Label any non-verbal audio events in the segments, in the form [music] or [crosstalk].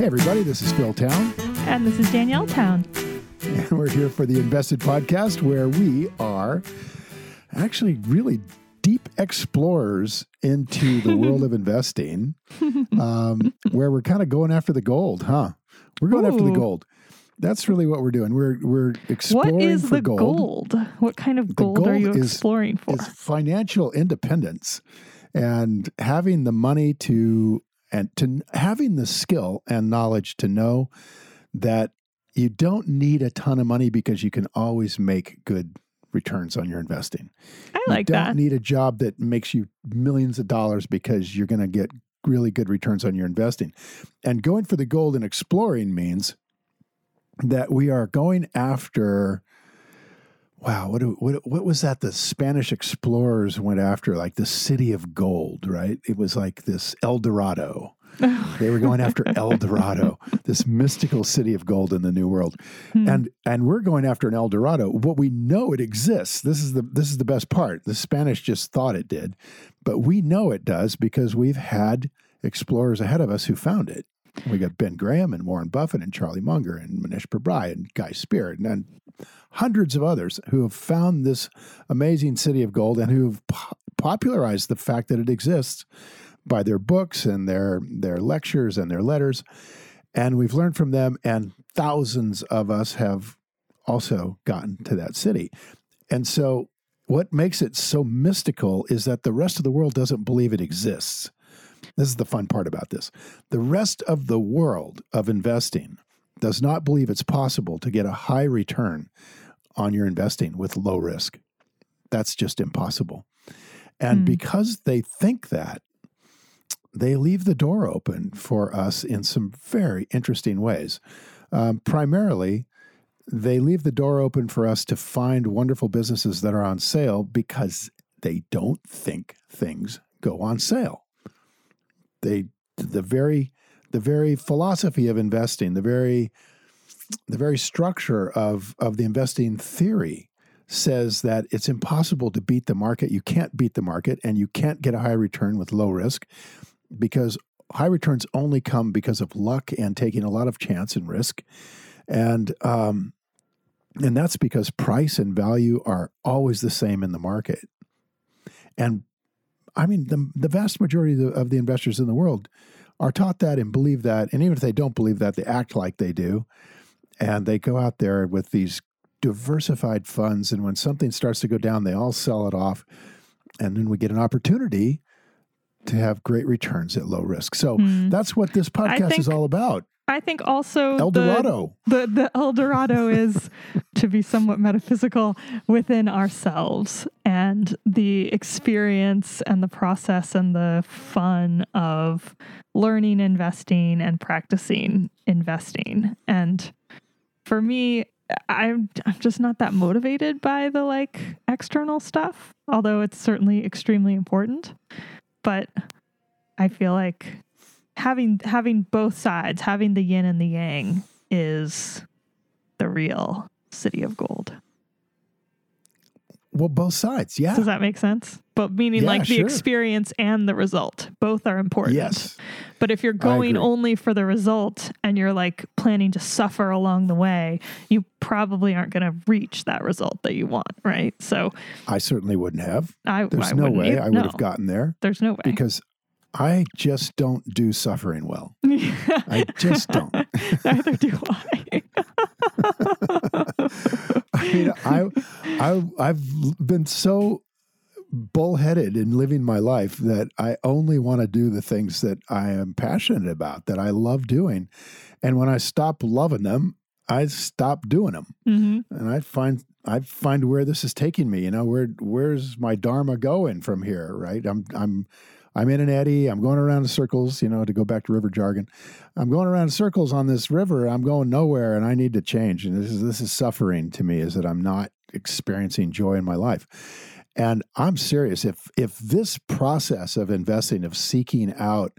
Hey, everybody, this is Phil Town, And this is Danielle Town. and we're here for the Invested Podcast, where we are actually really deep explorers into the [laughs] world of investing, um, where we're kind of going after the gold, huh? We're going after the gold. That's really what we're doing. We're we're exploring is for the gold? What kind of The gold, are you is- exploring for? is financial independence and having the money to and to having the skill and knowledge to know that you don't need a ton of money because you can always make good returns on your investing. I you like don't that. need a job that makes you millions of dollars because you're going to get really good returns on your investing. And going for the gold and exploring means that we are going after wow, what what what was that the Spanish explorers went after like the city of gold, right? It was like this El Dorado. [laughs] They were going after El Dorado, this mystical city of gold in the New World, Hmm. and and we're going after an El Dorado. What we know it exists. This is the this is the best part. The Spanish just thought it did, but we know it does because we've had explorers ahead of us who found it. We got Ben Graham and Warren Buffett and Charlie Munger and Mohnish Pabrai and Guy Spier and, and hundreds of others who have found this amazing city of gold and who have po- popularized the fact that it exists by their books and their their lectures and their letters. And we've learned from them and thousands of us have also gotten to that city. And so what makes it so mystical is that the rest of the world doesn't believe it exists this is the fun part about this the rest of the world of investing does not believe it's possible to get a high return on your investing with low risk that's just impossible and Hmm. because they think that they leave the door open for us in some very interesting ways. Um, primarily, they leave the door open for us to find wonderful businesses that are on sale because they don't think things go on sale. They the very the very philosophy of investing, the very the very structure of of the investing theory says that it's impossible to beat the market. You can't beat the market and you can't get a high return with low risk because high returns only come because of luck and taking a lot of chance and risk. And um, and that's because price and value are always the same in the market. And I mean, the, the vast majority of the, of the investors in the world are taught that and believe that. And even if they don't believe that, they act like they do. And they go out there with these diversified funds. And when something starts to go down, they all sell it off. And then we get an opportunity to have great returns at low risk. So Hmm. that's what this podcast think is all about. I think also El the- The, the El Dorado is, [laughs] to be somewhat metaphysical, within ourselves and the experience and the process and the fun of learning investing and practicing investing. And for me, I'm, I'm just not that motivated by the like external stuff, although it's certainly extremely important. But I feel like having having both sides, having the yin and the yang is the real city of gold. Well, both sides. Yeah. Does that make sense? But meaning Yeah, like the sure. experience and the result, both are important. Yes. But if you're going only for the result and you're like planning to suffer along the way, you probably aren't going to reach that result that you want, right? So I certainly wouldn't have. I There's I no way either. I would No, have gotten there There's no way. because I just don't do suffering well. I just [laughs] don't. Neither do [laughs] I. [laughs] I mean, I, I, I've been so bullheaded in living my life that I only want to do the things that I am passionate about, that I love doing. And when I stop loving them, I stop doing them. hmm And I find I find where this is taking me. You know, where where's my dharma going from here? Right? I'm I'm I'm in an eddy. I'm going around in circles, you know, to go back to river jargon. I'm going around in circles on this river. I'm going nowhere and I need to change. And this is this is suffering to me is that I'm not experiencing joy in my life. And I'm serious. If if this process of investing, of seeking out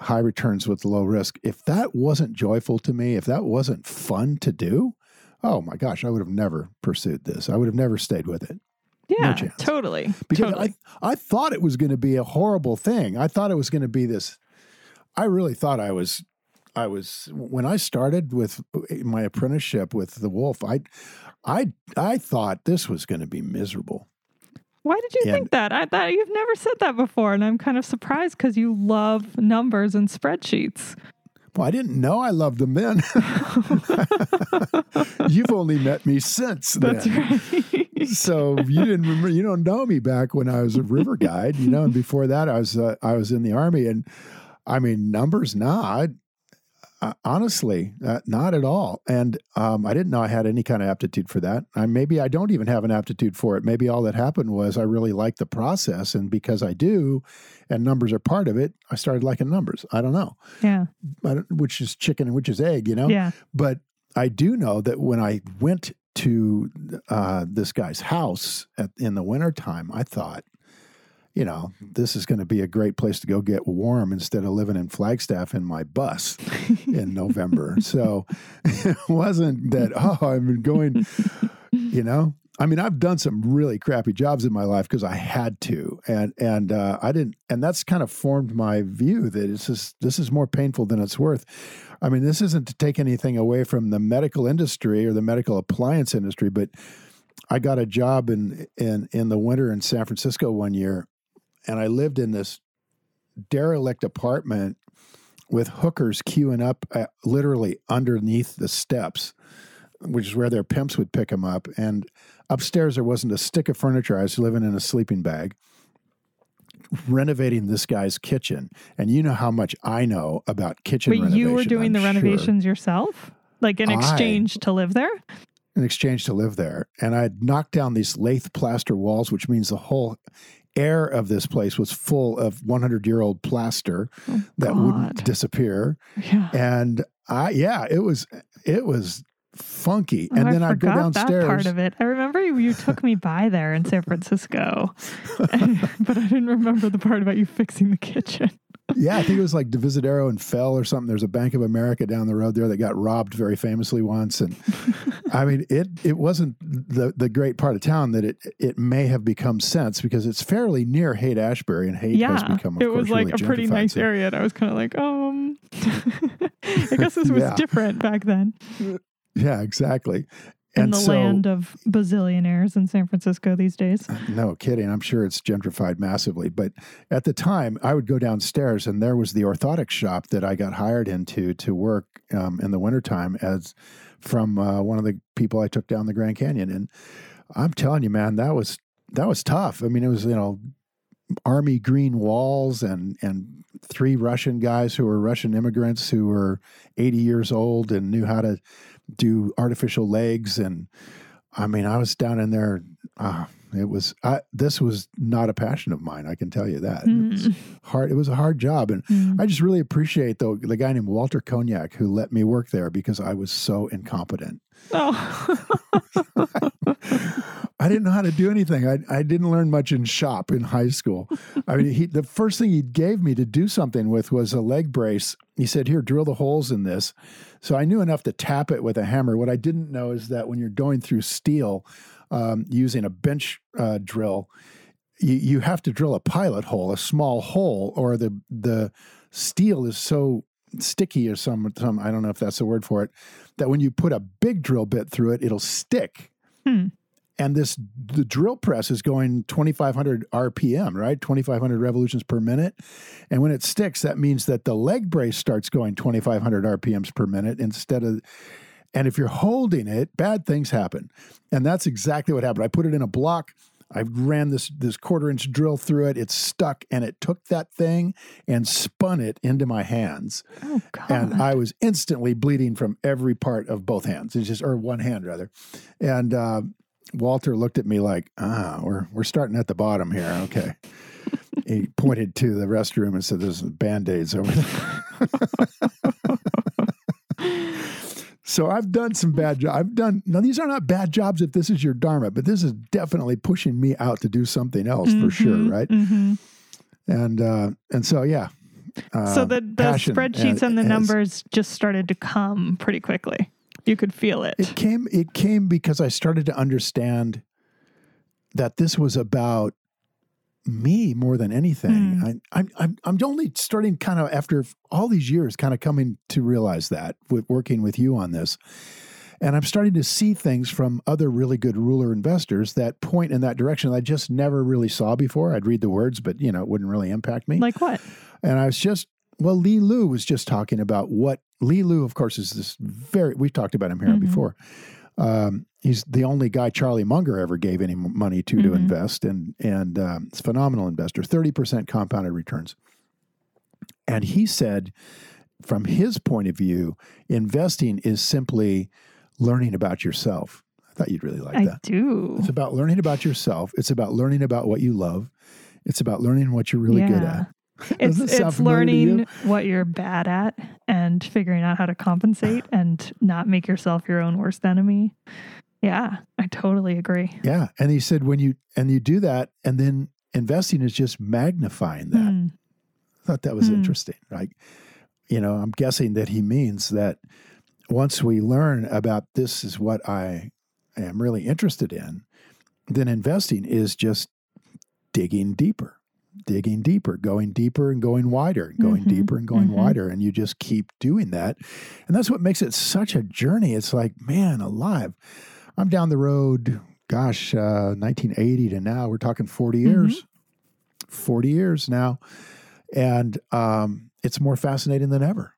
high returns with low risk, if that wasn't joyful to me, if that wasn't fun to do, oh my gosh, I would have never pursued this. I would have never stayed with it. Yeah, chance. totally. Because totally. I I thought it was going to be a horrible thing. I thought it was going to be this I really thought I was I was when I started with eh, my apprenticeship with the wolf, I I I thought this was going to be miserable. Why did you And- think that? I thought you've never said that before, and I'm kind of surprised because you love numbers and spreadsheets. Well, I didn't know I loved them then. [laughs] [laughs] You've only met me since then. That's right. So you didn't remember you don't know me back when I was a river guide, you know, and before that I was uh, I was in the army and I mean numbers I, I, honestly uh, not at all and um, I didn't know I had any kind of aptitude for that. I maybe I don't even have an aptitude for it. Maybe all that happened was I really liked the process and because I do and numbers are part of it, I started liking numbers. I don't know. yeah. I don't, which is chicken and which is egg, you know? Yeah. But I do know that when I went to uh, this guy's house at, in the wintertime, I thought, you know, this is going to be a great place to go get warm instead of living in Flagstaff in my bus in [laughs] November. So it wasn't that, oh, I'm going, you know. I mean, I've done some really crappy jobs in my life because I had to, and and uh, I didn't, and that's kind of formed my view that it's just this is more painful than it's worth. I mean, this isn't to take anything away from the medical industry or the medical appliance industry, but I got a job in in in the winter in San Francisco one year, and I lived in this derelict apartment with hookers queuing up uh, literally underneath the steps, which is where their pimps would pick them up. And upstairs, there wasn't a stick of furniture. I was living in a sleeping bag, renovating this guy's kitchen. And you know how much I know about kitchen But you were doing I'm the sure, renovations yourself, like in I- exchange to live there. in exchange to live there. And I'd knocked down these lath plaster walls, which means the whole air of this place was full of 100 year old plaster Oh, that God. wouldn't disappear. Yeah. and I yeah, it was it was funky. Oh, and I then I'd go forgot downstairs. That part of it. I remember you, you took me by there in San Francisco, [laughs] but I didn't remember the part about you fixing the kitchen. yeah, I think it was like Divisadero and Fell or something. There's a Bank of America down the road there that got robbed very famously once, and [laughs] I mean it. It wasn't the the great part of town that it it may have become since because it's fairly near Haight Ashbury, and Haight has yeah, become of it course was like really a pretty nice so- area, and I was kind of like, um, [laughs] I guess this was Yeah. different back then Yeah, exactly. in and the so, land of bazillionaires in San Francisco these days. No kidding. I'm sure it's gentrified massively. But at the time, I would go downstairs and there was the orthotic shop that I got hired into to work um, in the wintertime as from uh, one of the people I took down the Grand Canyon. And I'm telling you, man, that was that was tough. I mean, it was, you know, army green walls and and three Russian guys who were Russian immigrants who were 80 years old and knew how to do artificial legs and I mean, I was down in there. Uh, it was I, this was not a passion of mine. I can tell you that. It was Mm. hard. It was a hard job, and Mm. I just really appreciate the the guy named Walter Cognac who let me work there because I was so incompetent. Oh, [laughs] I didn't know how to do anything. I, I didn't learn much in shop in high school. I mean, he, the first thing he gave me to do something with was a leg brace. He said, Here, drill the holes in this. So I knew enough to tap it with a hammer. What I didn't know is that when you're going through steel um, using a bench uh, drill, you, you have to drill a pilot hole, a small hole, or the, the steel is so sticky or some, some, I don't know if that's the word for it, that when you put a big drill bit through it, it'll stick Hmm. And this the drill press is going 2500 rpm right 2500 revolutions per minute and when it sticks that means that the leg brace starts going 2500 rpms per minute instead of and if you're holding it bad things happen and that's exactly what happened i put it in a block I ran this this quarter inch drill through it. It stuck, and it took that thing and spun it into my hands oh God. and I was instantly bleeding from every part of both hands. It's just or one hand rather. And uh, Walter looked at me like, ah, we're we're starting at the bottom here. Okay. he [laughs] pointed to the restroom and said, "There's band aids over there." so I've done some bad jobs. I've done now. These are not bad jobs if this is your dharma, but this is definitely pushing me out to do something else mm-hmm, for sure, right? Mm-hmm. And uh, and so yeah. Uh, so the, the spreadsheets and, and the numbers just started to come pretty quickly. You could feel it. It came. It came because I started to understand that this was about me more than anything. Mm. I, I'm, I'm, I'm only starting kind of after all these years, kind of coming to realize that with working with you on this. And I'm starting to see things from other really good Rule One investors that point in that direction that I just never really saw before. I'd read the words, but you know, it wouldn't really impact me. Like what? And I was just, well, Li Lu was just talking about what Li Lu, of course, is this very, we've talked about him here mm-hmm. before. Um, he's the only guy Charlie Munger ever gave any money to mm-hmm. to invest, and and um, it's a phenomenal investor, thirty percent compounded returns. And he said, from his point of view, investing is simply learning about yourself. I thought you'd really like I that. I do. It's about learning about yourself. It's about learning about what you love. It's about learning what you're really yeah. good at. It's it's learning what you're bad at and figuring out how to compensate and not make yourself your own worst enemy. Yeah, I totally agree. Yeah, and he said when you and you do that, and then investing is just magnifying that. Mm. I thought that was mm. interesting. Like, you know, I'm guessing that he means that once we learn about this is what I am really interested in, then investing is just digging deeper digging deeper, going deeper and going wider, going mm-hmm. deeper and going mm-hmm. wider. And you just keep doing that. And that's what makes it such a journey. It's like, man, alive. I'm down the road, gosh, uh, 1980 to now, we're talking 40 mm-hmm. years. Mm-hmm. 40 years now. And um, it's more fascinating than ever.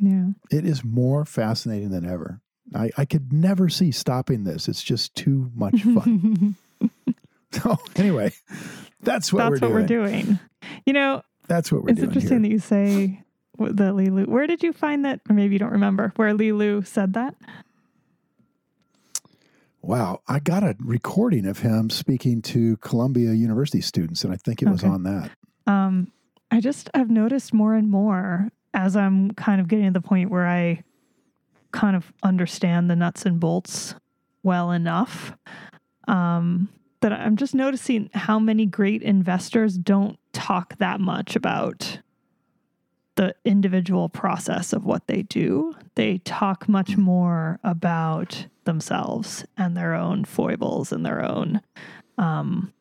Yeah. It is more fascinating than ever. I, I could never see stopping this. It's just too much fun. [laughs] [laughs] so, anyway, that's what, That's we're, what doing. we're doing. You know, that's what we're it's doing. It's interesting here. that you say that Li Lu. Where did you find that? Or maybe you don't remember where Li Lu said that. Wow, I got a recording of him speaking to Columbia University students, and I think it was on that. Um, I just I've noticed more and more as I'm kind of getting to the point where I kind of understand the nuts and bolts well enough. Um, that I'm just noticing how many great investors don't talk that much about the individual process of what they do. They talk much more about themselves and their own foibles and their own um,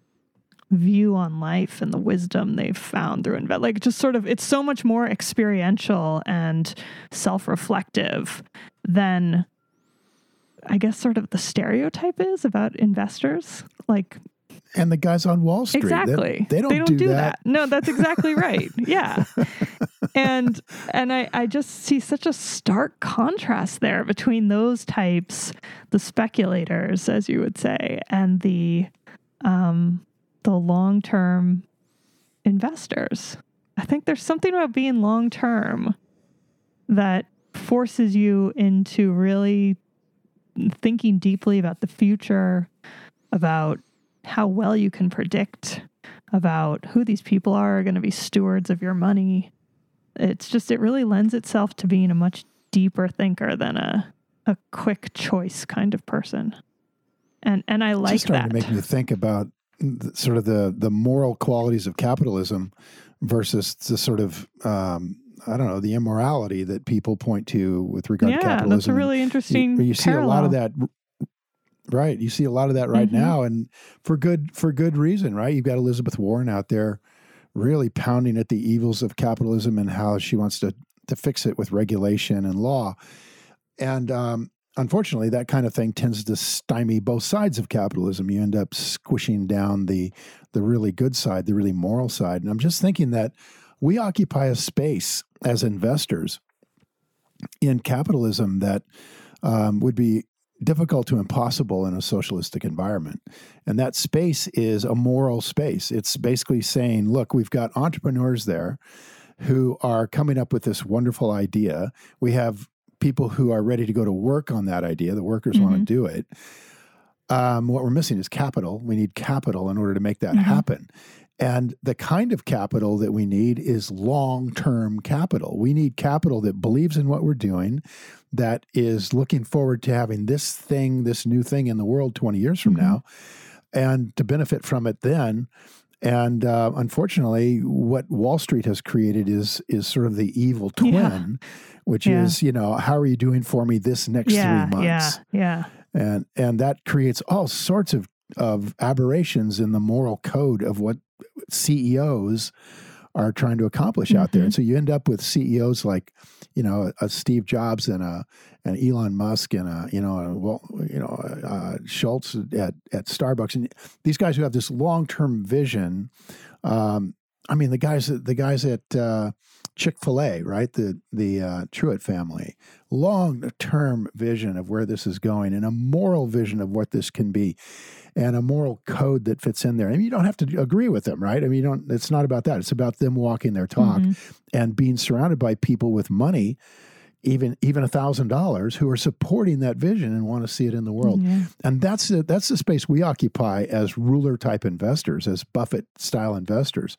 view on life and the wisdom they've found through invest. Like just sort of, it's so much more experiential and self-reflective than I guess sort of the stereotype is about investors. Like and the guys on Wall Street. Exactly. They, they, don't, they don't do, do that. that. No, that's exactly right. Yeah. [laughs] and and I, I just see such a stark contrast there between those types, the speculators, as you would say, and the um the long term investors. I think there's something about being long term that forces you into really thinking deeply about the future, about how well you can predict, about who these people are, are going to be stewards of your money. It's just, it really lends itself to being a much deeper thinker than a, a quick choice kind of person. And, and I like just starting that. to make me think about sort of the, the moral qualities of capitalism versus the sort of um, I don't know the immorality that people point to with regard yeah, to capitalism. that's a really interesting. You, you see a lot of that, right? You see a lot of that right mm-hmm. now, and for good for good reason, right? You've got Elizabeth Warren out there, really pounding at the evils of capitalism and how she wants to to fix it with regulation and law, and um, unfortunately, that kind of thing tends to stymie both sides of capitalism. You end up squishing down the the really good side, the really moral side, and I'm just thinking that we occupy a space as investors in capitalism that um, would be difficult to impossible in a socialistic environment. And that space is a moral space. It's basically saying, look, we've got entrepreneurs there who are coming up with this wonderful idea. We have people who are ready to go to work on that idea. The workers mm-hmm. want to do it. Um, what we're missing is capital. We need capital in order to make that mm-hmm. happen. And the kind of capital that we need is long term capital. We need capital that believes in what we're doing, that is looking forward to having this thing, this new thing in the world 20 years from Mm-hmm. now, and to benefit from it then. And uh, unfortunately, what Wall Street has created is is sort of the evil twin, Yeah. which Yeah. is you know how are you doing for me this next yeah, three months? yeah, yeah. and and that creates all sorts of of aberrations in the moral code of what CEOs are trying to accomplish out there. Mhm. And so you end up with CEOs like, you know, a Steve Jobs and a and Elon Musk and a you know a, well you know uh, Schultz at at Starbucks and these guys who have this long term vision. Um, I mean, the guys the guys at uh, Chick Fil A, right? The the uh, Truett family, long term vision of where this is going, and a moral vision of what this can be, and a moral code that fits in there. And you don't have to agree with them, right? I mean, you don't. It's not about that. It's about them walking their talk Mhm. and being surrounded by people with money, even even a thousand dollars, who are supporting that vision and want to see it in the world. Yeah. And that's the, that's the space we occupy as Rule One type investors, as Buffett style investors.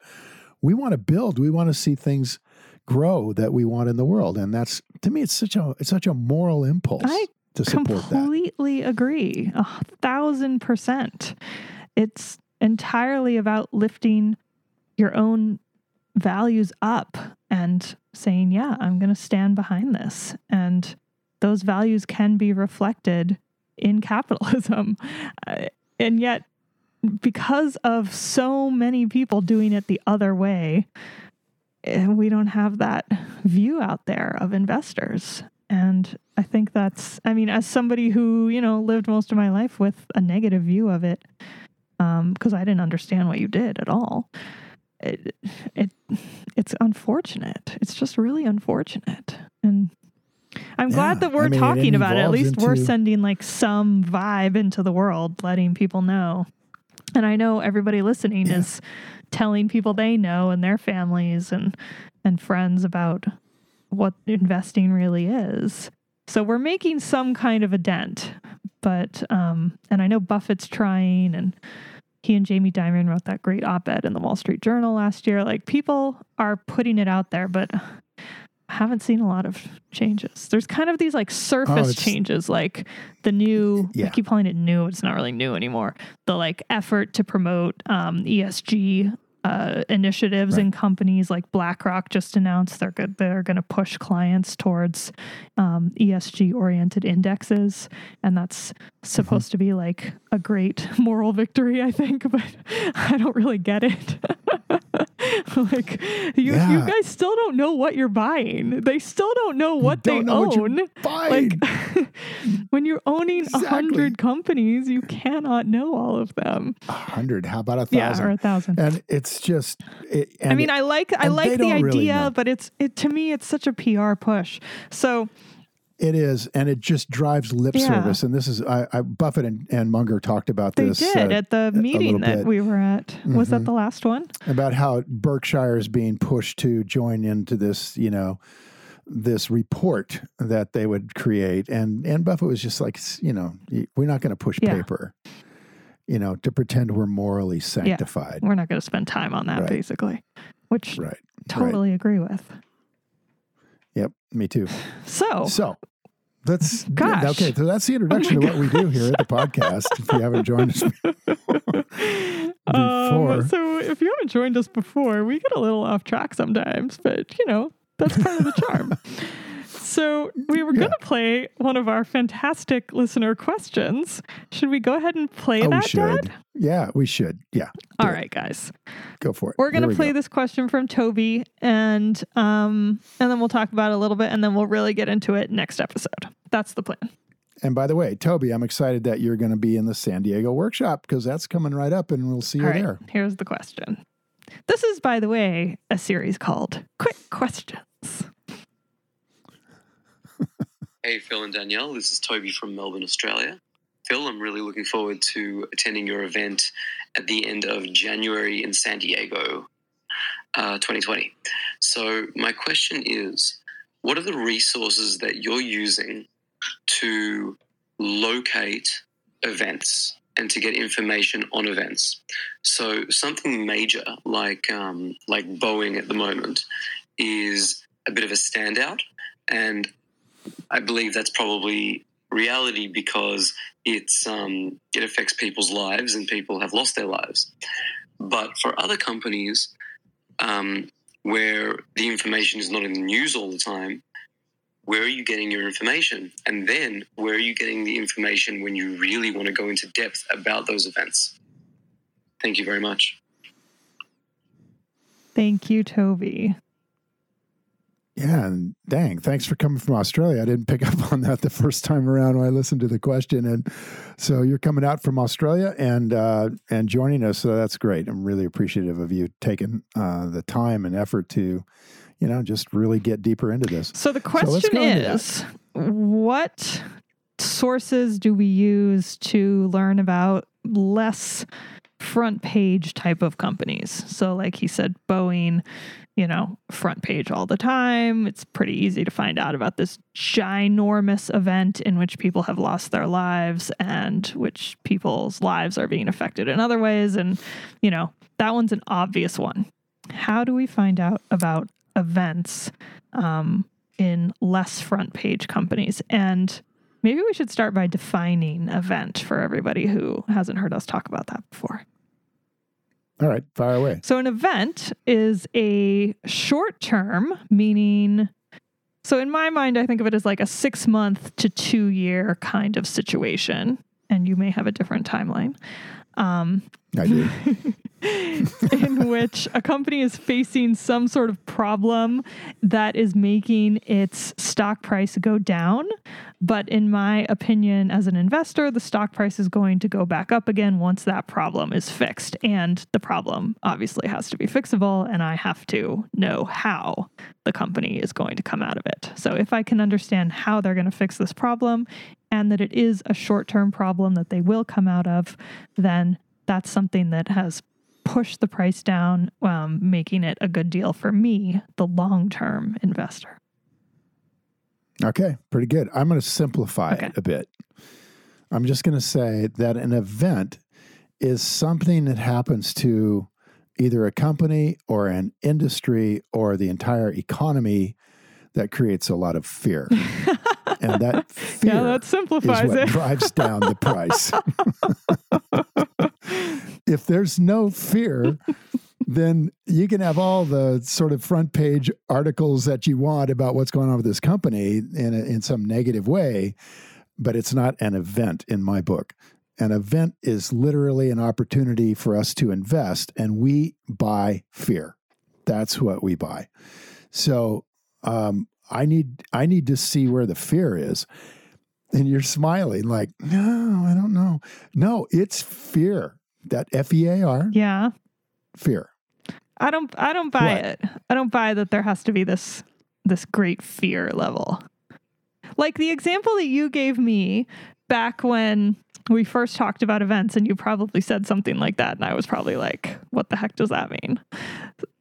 We want to build. We want to see things grow that we want in the world, and that's to me, it's such a it's such a moral impulse I to support that. completely agree. A thousand percent. It's entirely about lifting your own values up and saying yeah i'm going to stand behind this. And those values can be reflected in capitalism. [laughs] And yet because of so many people doing it the other way Eh, we don't have that view out there of investors and I think that's, I mean, as somebody who, you know, lived most of my life with a negative view of it, um, because I didn't understand what you did at all. It, it, it's unfortunate. It's just really unfortunate. And I'm Yeah, glad that we're I mean, it talking about it. At least we're sending like some vibe into the world, letting people know. And I know everybody listening Yeah. is telling people they know and their families and and friends about what investing really is. So we're making some kind of a dent. But um and I know Buffett's trying and he and Jamie Dimon wrote that great op-ed in the Wall Street Journal last year. Like people are putting it out there, but I haven't seen a lot of changes. There's kind of these like surface it's- changes, like the new. Yeah. I keep calling it new. It's not really new anymore. The like effort to promote um, ESG uh, initiatives and companies like BlackRock just announced they're good. They're going to push clients towards um, ESG oriented indexes, and that's supposed to be like a great [laughs] moral victory, I think. [laughs] But [laughs] I don't really get it. like you, you guys still don't know what you're buying. They still don't know what don't they know what own. buying. Like [laughs] when you're owning a Exactly. hundred companies, you cannot know all of them. A hundred, how about a thousand? Yeah, or a thousand. and it's just. It, and I mean, I like I like the don't really idea, but it's it to me it's such a PR push. So It is, and it just drives lip Yeah. service. And this is, I, I Buffett and, and Munger talked about they this did uh, at the meeting that bit. we were at. Was that Mhm. the last one? about how Berkshire is being pushed to join into this, you know, this report that they would create, and and Buffett was just like, you know, we're not going to push Yeah. paper, you know, to pretend we're morally sanctified. We're not going to spend time on that, Right. basically. Which Right. totally agree with. Yep. Me too. So So that's Oh. Gosh. okay. So that's the introduction Oh to what we do here at the podcast. If you haven't joined us [laughs] Um, before. so if you haven't joined us before, we get a little off track sometimes, but you know, that's part of the charm. [laughs] So we were Yeah. going to play one of our fantastic listener questions. Should we go ahead and play oh, that, should. Dad? Yeah, we should. Yeah, All right, it. guys. go for it. We're going to play go. this question from Toby and um and then we'll talk about it a little bit and then we'll really get into it next episode. That's the plan. And by the way, Toby, I'm excited that you're going to be in the San Diego workshop because that's coming right up, and we'll see you All right, there. here's the question. This is, by the way, a series called Quick Questions. Hey, Phil and Danielle. This is Toby from Melbourne, Australia. Phil, I'm really looking forward to attending your event at the end of January in San Diego, uh, 2020. So, my question is what are the resources that you're using to locate events and to get information on events. So something major like um, like Boeing at the moment is a bit of a standout, and I believe that's probably reality because it's um, it affects people's lives and people have lost their lives. But for other companies um, where the information is not in the news all the time, where are you getting your information? And then where are you getting the information when you really want to go into depth about those events? Thank you very much. Thank you, Toby. Yeah, and dang, thanks for coming from Australia. I didn't pick up on that the first time around when I listened to the question, and so you're coming out from Australia and uh, and joining us. So that's great. I'm really appreciative of you taking uh, the time and effort to, you know, just really get deeper into this. So the question is, what sources do we use to learn about less front page type of companies? So, like he said, Boeing you know, front page all the time. It's pretty easy to find out about this ginormous event in which people have lost their lives and which people's lives are being affected in other ways. And, you know, that one's an obvious one. How do we find out about events um, in less front page companies? And maybe we should start by defining event for everybody who hasn't heard us talk about that before. All right, fire away. So, an event is a short term, meaning, so in my mind, I think of it as like a six month to two year kind of situation. And you may have a different timeline. Um, I do. [laughs] in which a company is facing some sort of problem that is making its stock price go down. But in my opinion, as an investor, the stock price is going to go back up again once that problem is fixed. And the problem obviously has to be fixable, and I have to know how the company is going to come out of it. So if I can understand how they're going to fix this problem and that it is a short term problem that they will come out of, then that's something that has pushed the price down, um, making it a good deal for me, the long term investor. Okay, pretty good. I'm going to simplify okay. it a bit. I'm just going to say that an event is something that happens to either a company or an industry or the entire economy that creates a lot of fear. [laughs] and that [laughs] fear yeah, that simplifies is what it. drives down the price. [laughs] if there's no fear, then you can have all the sort of front page articles that you want about what's going on with this company in a, in some negative way, but it's not an event in my book. An event is literally an opportunity for us to invest, and we buy fear. That's what we buy. So um, I need I need to see where the fear is. And you're smiling like, no, I don't know. No, it's fear. That F E A R. Yeah. Fear. I don't I don't buy what? it. I don't buy that there has to be this this great fear level. Like the example that you gave me back when we first talked about events and you probably said something like that and I was probably like what the heck does that mean?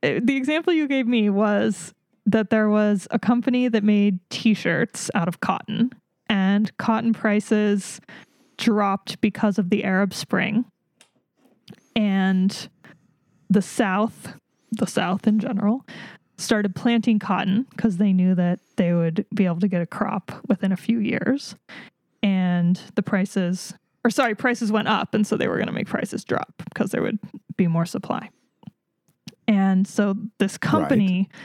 The example you gave me was that there was a company that made t-shirts out of cotton and cotton prices dropped because of the Arab Spring. And the South, the South in general, started planting cotton because they knew that they would be able to get a crop within a few years. And the prices, or sorry, prices went up. And so they were going to make prices drop because there would be more supply. And so this company right.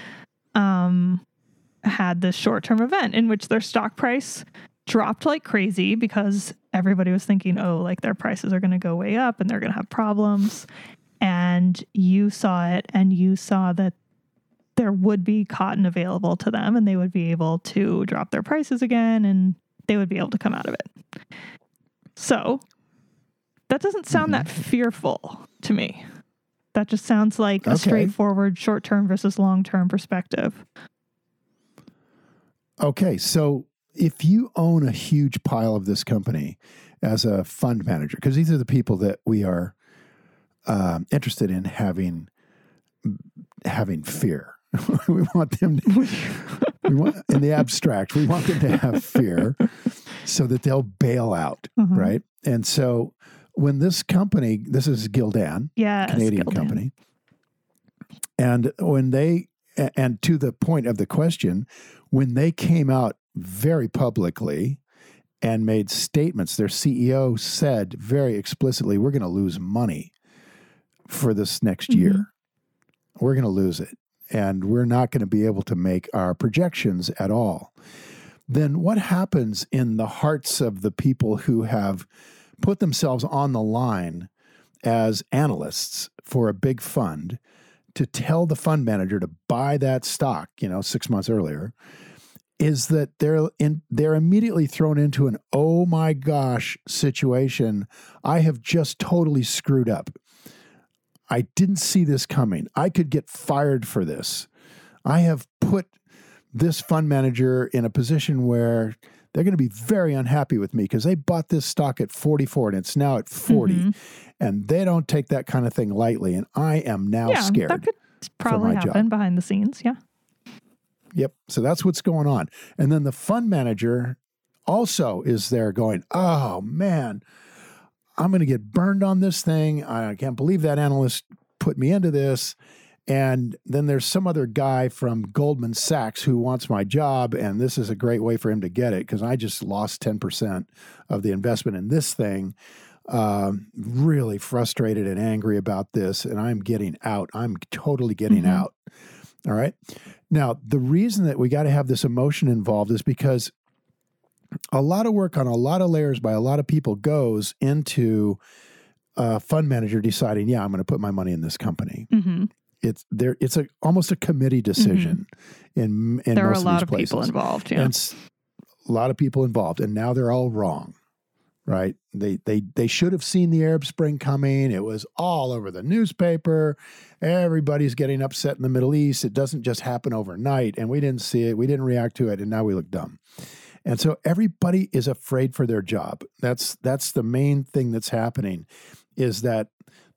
Um, had this short term event in which their stock price dropped like crazy because everybody was thinking, oh, like their prices are going to go way up and they're going to have problems. And you saw it and you saw that there would be cotton available to them and they would be able to drop their prices again and they would be able to come out of it. So that doesn't sound mm-hmm. that fearful to me. That just sounds like okay. a straightforward short term versus long term perspective. Okay, so if you own a huge pile of this company as a fund manager, because these are the people that we are um, interested in having having fear. [laughs] we want them to, we want in the abstract, we want them to have fear [laughs] so that they'll bail out, mm-hmm. right? And so when this company, this is Gildan, Yes, Canadian Gildan. company, and when they, and to the point of the question, when they came out very publicly and made statements, their CEO said very explicitly, "We're going to lose money for this next Mhm. year. We're going to lose it, and we're not going to be able to make our projections at all." Then what happens in the hearts of the people who have put themselves on the line as analysts for a big fund to tell the fund manager to buy that stock, you know, 6 months earlier, is that they're in they're immediately thrown into an oh my gosh situation. I have just totally screwed up. I didn't see this coming. I could get fired for this. I have put this fund manager in a position where they're going to be very unhappy with me because they bought this stock at 44 and it's now at 40 Mhm. and they don't take that kind of thing lightly and I am now yeah, scared. that could probably my job. happen behind the scenes. Yeah. Yep. So that's what's going on. And then the fund manager also is there going, oh man, I'm going to get burned on this thing. I can't believe that analyst put me into this. And then there's some other guy from Goldman Sachs who wants my job. And this is a great way for him to get it because I just lost 10% of the investment in this thing. Um, really frustrated and angry about this. And I'm getting out. I'm totally getting Mhm. out. All right. Now, the reason that we got to have this emotion involved is because a lot of work on a lot of layers by a lot of people goes into a fund manager deciding, yeah, I'm going to put my money in this company. hmm It's there. It's a almost a committee mm-hmm. decision in in There are a lot of, of these places. people involved. Yeah. and a lot of people involved, and now they're all wrong. Right? They they they should have seen the Arab Spring coming. It was all over the newspaper. Everybody's getting upset in the Middle East. It doesn't just happen overnight, and we didn't see it. We didn't react to it, and now we look dumb. And so everybody is afraid for their job. That's that's the main thing that's happening, is that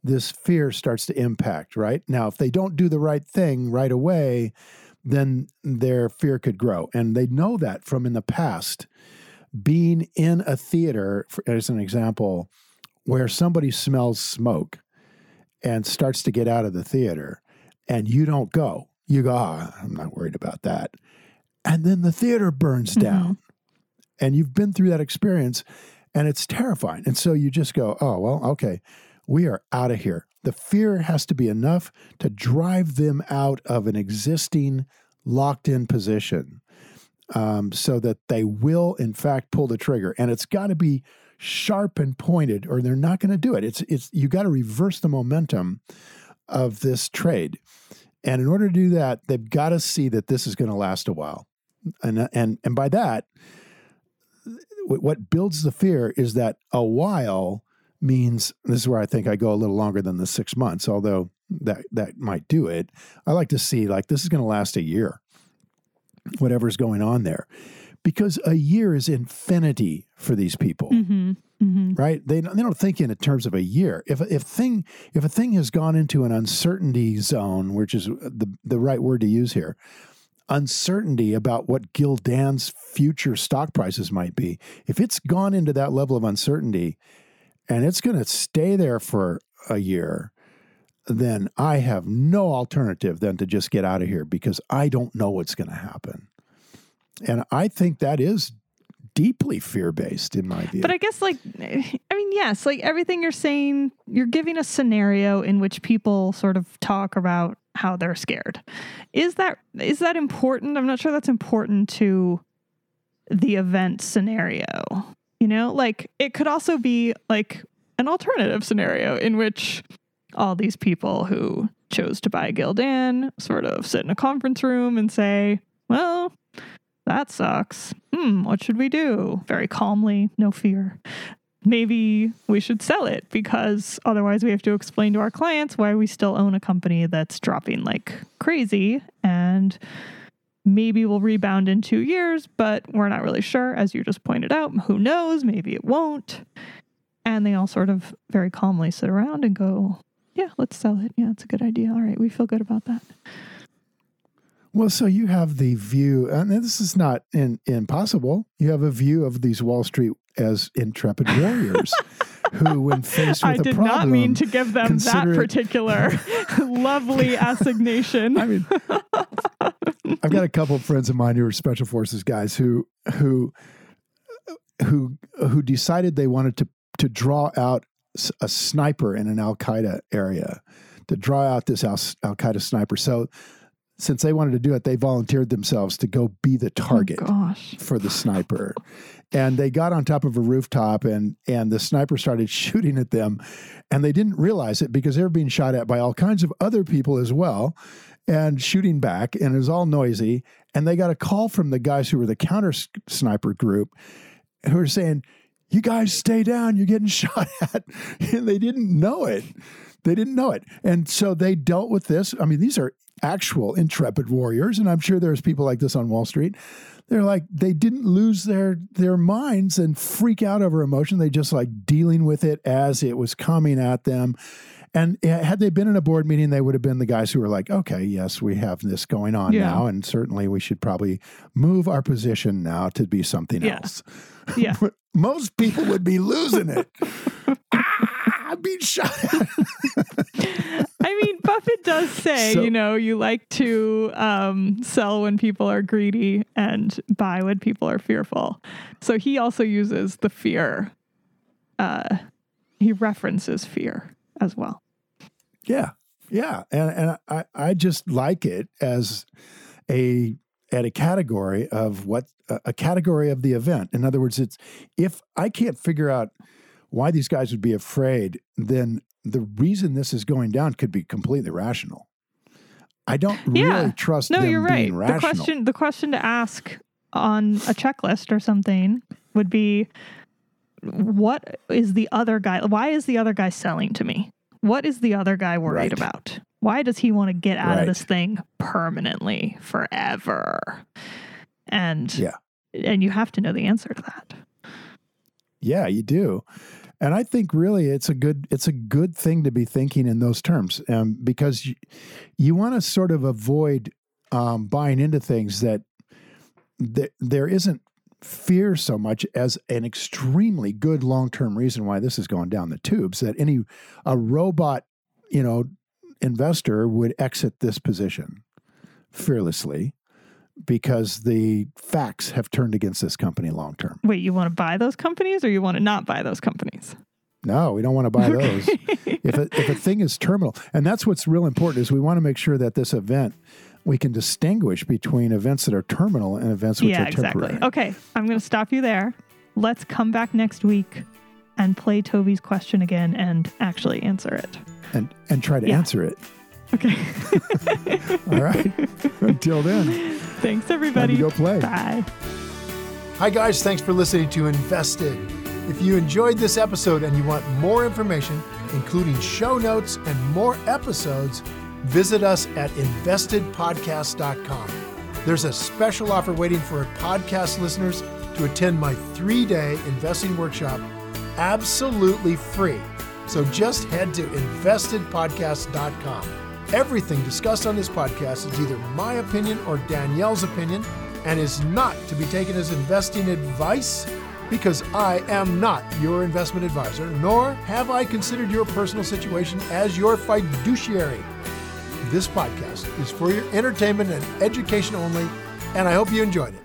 this fear starts to impact. Right now, if they don't do the right thing right away, then their fear could grow. And they know that from in the past, being in a theater, as an example, where somebody smells smoke and starts to get out of the theater, and you don't go. You go, ah, I'm not worried about that. And then the theater burns Mhm. down. And you've been through that experience, and it's terrifying. And so you just go, oh, well, okay, we are out of here. The fear has to be enough to drive them out of an existing locked in position um, so that they will, in fact, pull the trigger. And it's got to be sharp and pointed, or they're not going to do it. It's, it's, you got to reverse the momentum of this trade. And in order to do that, they've got to see that this is going to last a while. And, and, and by that, what builds the fear is that a while means this is where I think I go a little longer than the six months, although that that might do it. I like to see like this is going to last a year, whatever's going on there, because a year is infinity for these people hmm hmm right? They don't- they don't think in terms of a year. If if thing if a thing has gone into an uncertainty zone, which is the the right word to use here, uncertainty about what Gildan's future stock prices might be. If it's gone into that level of uncertainty, and it's going to stay there for a year, then I have no alternative than to just get out of here because I don't know what's going to happen. And I think that is deeply fear based in my view. But I guess, like, [laughs] I mean, yes, like everything you're saying, you're giving a scenario in which people sort of talk about how they're scared. Is that is that important? I'm not sure that's important to the event scenario. You know, like it could also be like an alternative scenario in which all these people who chose to buy Gildan sort of sit in a conference room and say, well, that sucks. Hmm, what should we do? Very calmly, no fear. Maybe we should sell it because otherwise we have to explain to our clients why we still own a company that's dropping like crazy and maybe we'll rebound in 2 years, but we're not really sure as you just pointed out. Who knows? Maybe it won't. And they all sort of very calmly sit around and go, "Yeah, let's sell it. Yeah, it's a good idea. All right, we feel good about that." Well, so you have the view, and this is not in, impossible. You have a view of these Wall Street as intrepid warriors. [laughs] who, when faced with I a did problem, not mean to give them that particular [laughs] [laughs] lovely assignation. I mean, I've got a couple of friends of mine who are special forces guys who who who who decided they wanted to to draw out a sniper in an Al Qaeda area, to draw out this Al Qaeda sniper. So, since they wanted to do it, they volunteered themselves to go be the oh target Oh, for the sniper. And they got on top of a rooftop and and the sniper started [laughs] shooting at them and they didn't realize it because they were being shot at by all kinds of other people as well and shooting back and it was all noisy. And they got a call from the guys who were the counter sniper group who were saying you guys stay down you're getting [laughs] shot at. And they didn't know it. They didn't know it. And so they dealt with this. I mean these are actual intrepid warriors and i'm sure there's people like this on wall street. They're like they didn't lose their their minds and freak out over emotion. They just like dealing with it as it was coming at them and had they been in a board meeting they would have been the guys who were like okay yes we have this going on Yeah. now and certainly we should probably move our position now to be something Yeah. else Yeah. [laughs] most people would be losing it [laughs] ah, I'm being shot. I mean, Buffett does say, So- you know, you like to um, sell when people are greedy and buy when people are fearful. So he also uses the fear. Uh, he references fear as well. Yeah, yeah, and and I I just like it as a at a category of what a category of the event. In other words, it's if I can't figure out why these guys would be afraid, then the reason this is going down could be completely rational. I don't Yeah. really trust No, you're right. The question, the question to ask on a checklist or something would be, what is the other guy? Why is the other guy selling to me? What is the other guy worried Right. about? Why does he want to get out Right. of this thing permanently, forever? And Yeah. and you have to know the answer to that. Yeah, you do. And I think really it's a good it's a good thing to be thinking in those terms um, because you, you want to sort of avoid um, buying into things that, that there isn't fear so much as an extremely good long-term reason why this is going down the tubes that any a robot you know investor would exit this position fearlessly because the facts have turned against this company long term Wait, you want to buy those companies or you want to not buy those companies? No, we don't want to buy [laughs] those. if a, if a thing is terminal, and that's what's real important is we want to make sure that this event we can distinguish between events that are terminal and events which yeah, are temporary. exactly. Okay, I'm going to stop you there. Let's come back next week and play Toby's question again and actually answer it. And and try to Yeah. answer it. Okay. [laughs] All right. Until then, Thanks, everybody. to go play. Bye. Hi, guys. Thanks for listening to Invested. If you enjoyed this episode and you want more information, including show notes and more episodes, visit us at investedpodcast.com. There's a special offer waiting for podcast listeners to attend my three day investing workshop absolutely free. So just head to investedpodcast.com. Everything discussed on this podcast is either my opinion or Danielle's opinion and is not to be taken as investing advice because I am not your investment advisor, nor have I considered your personal situation as your fiduciary. This podcast is for your entertainment and education only, and I hope you enjoyed it.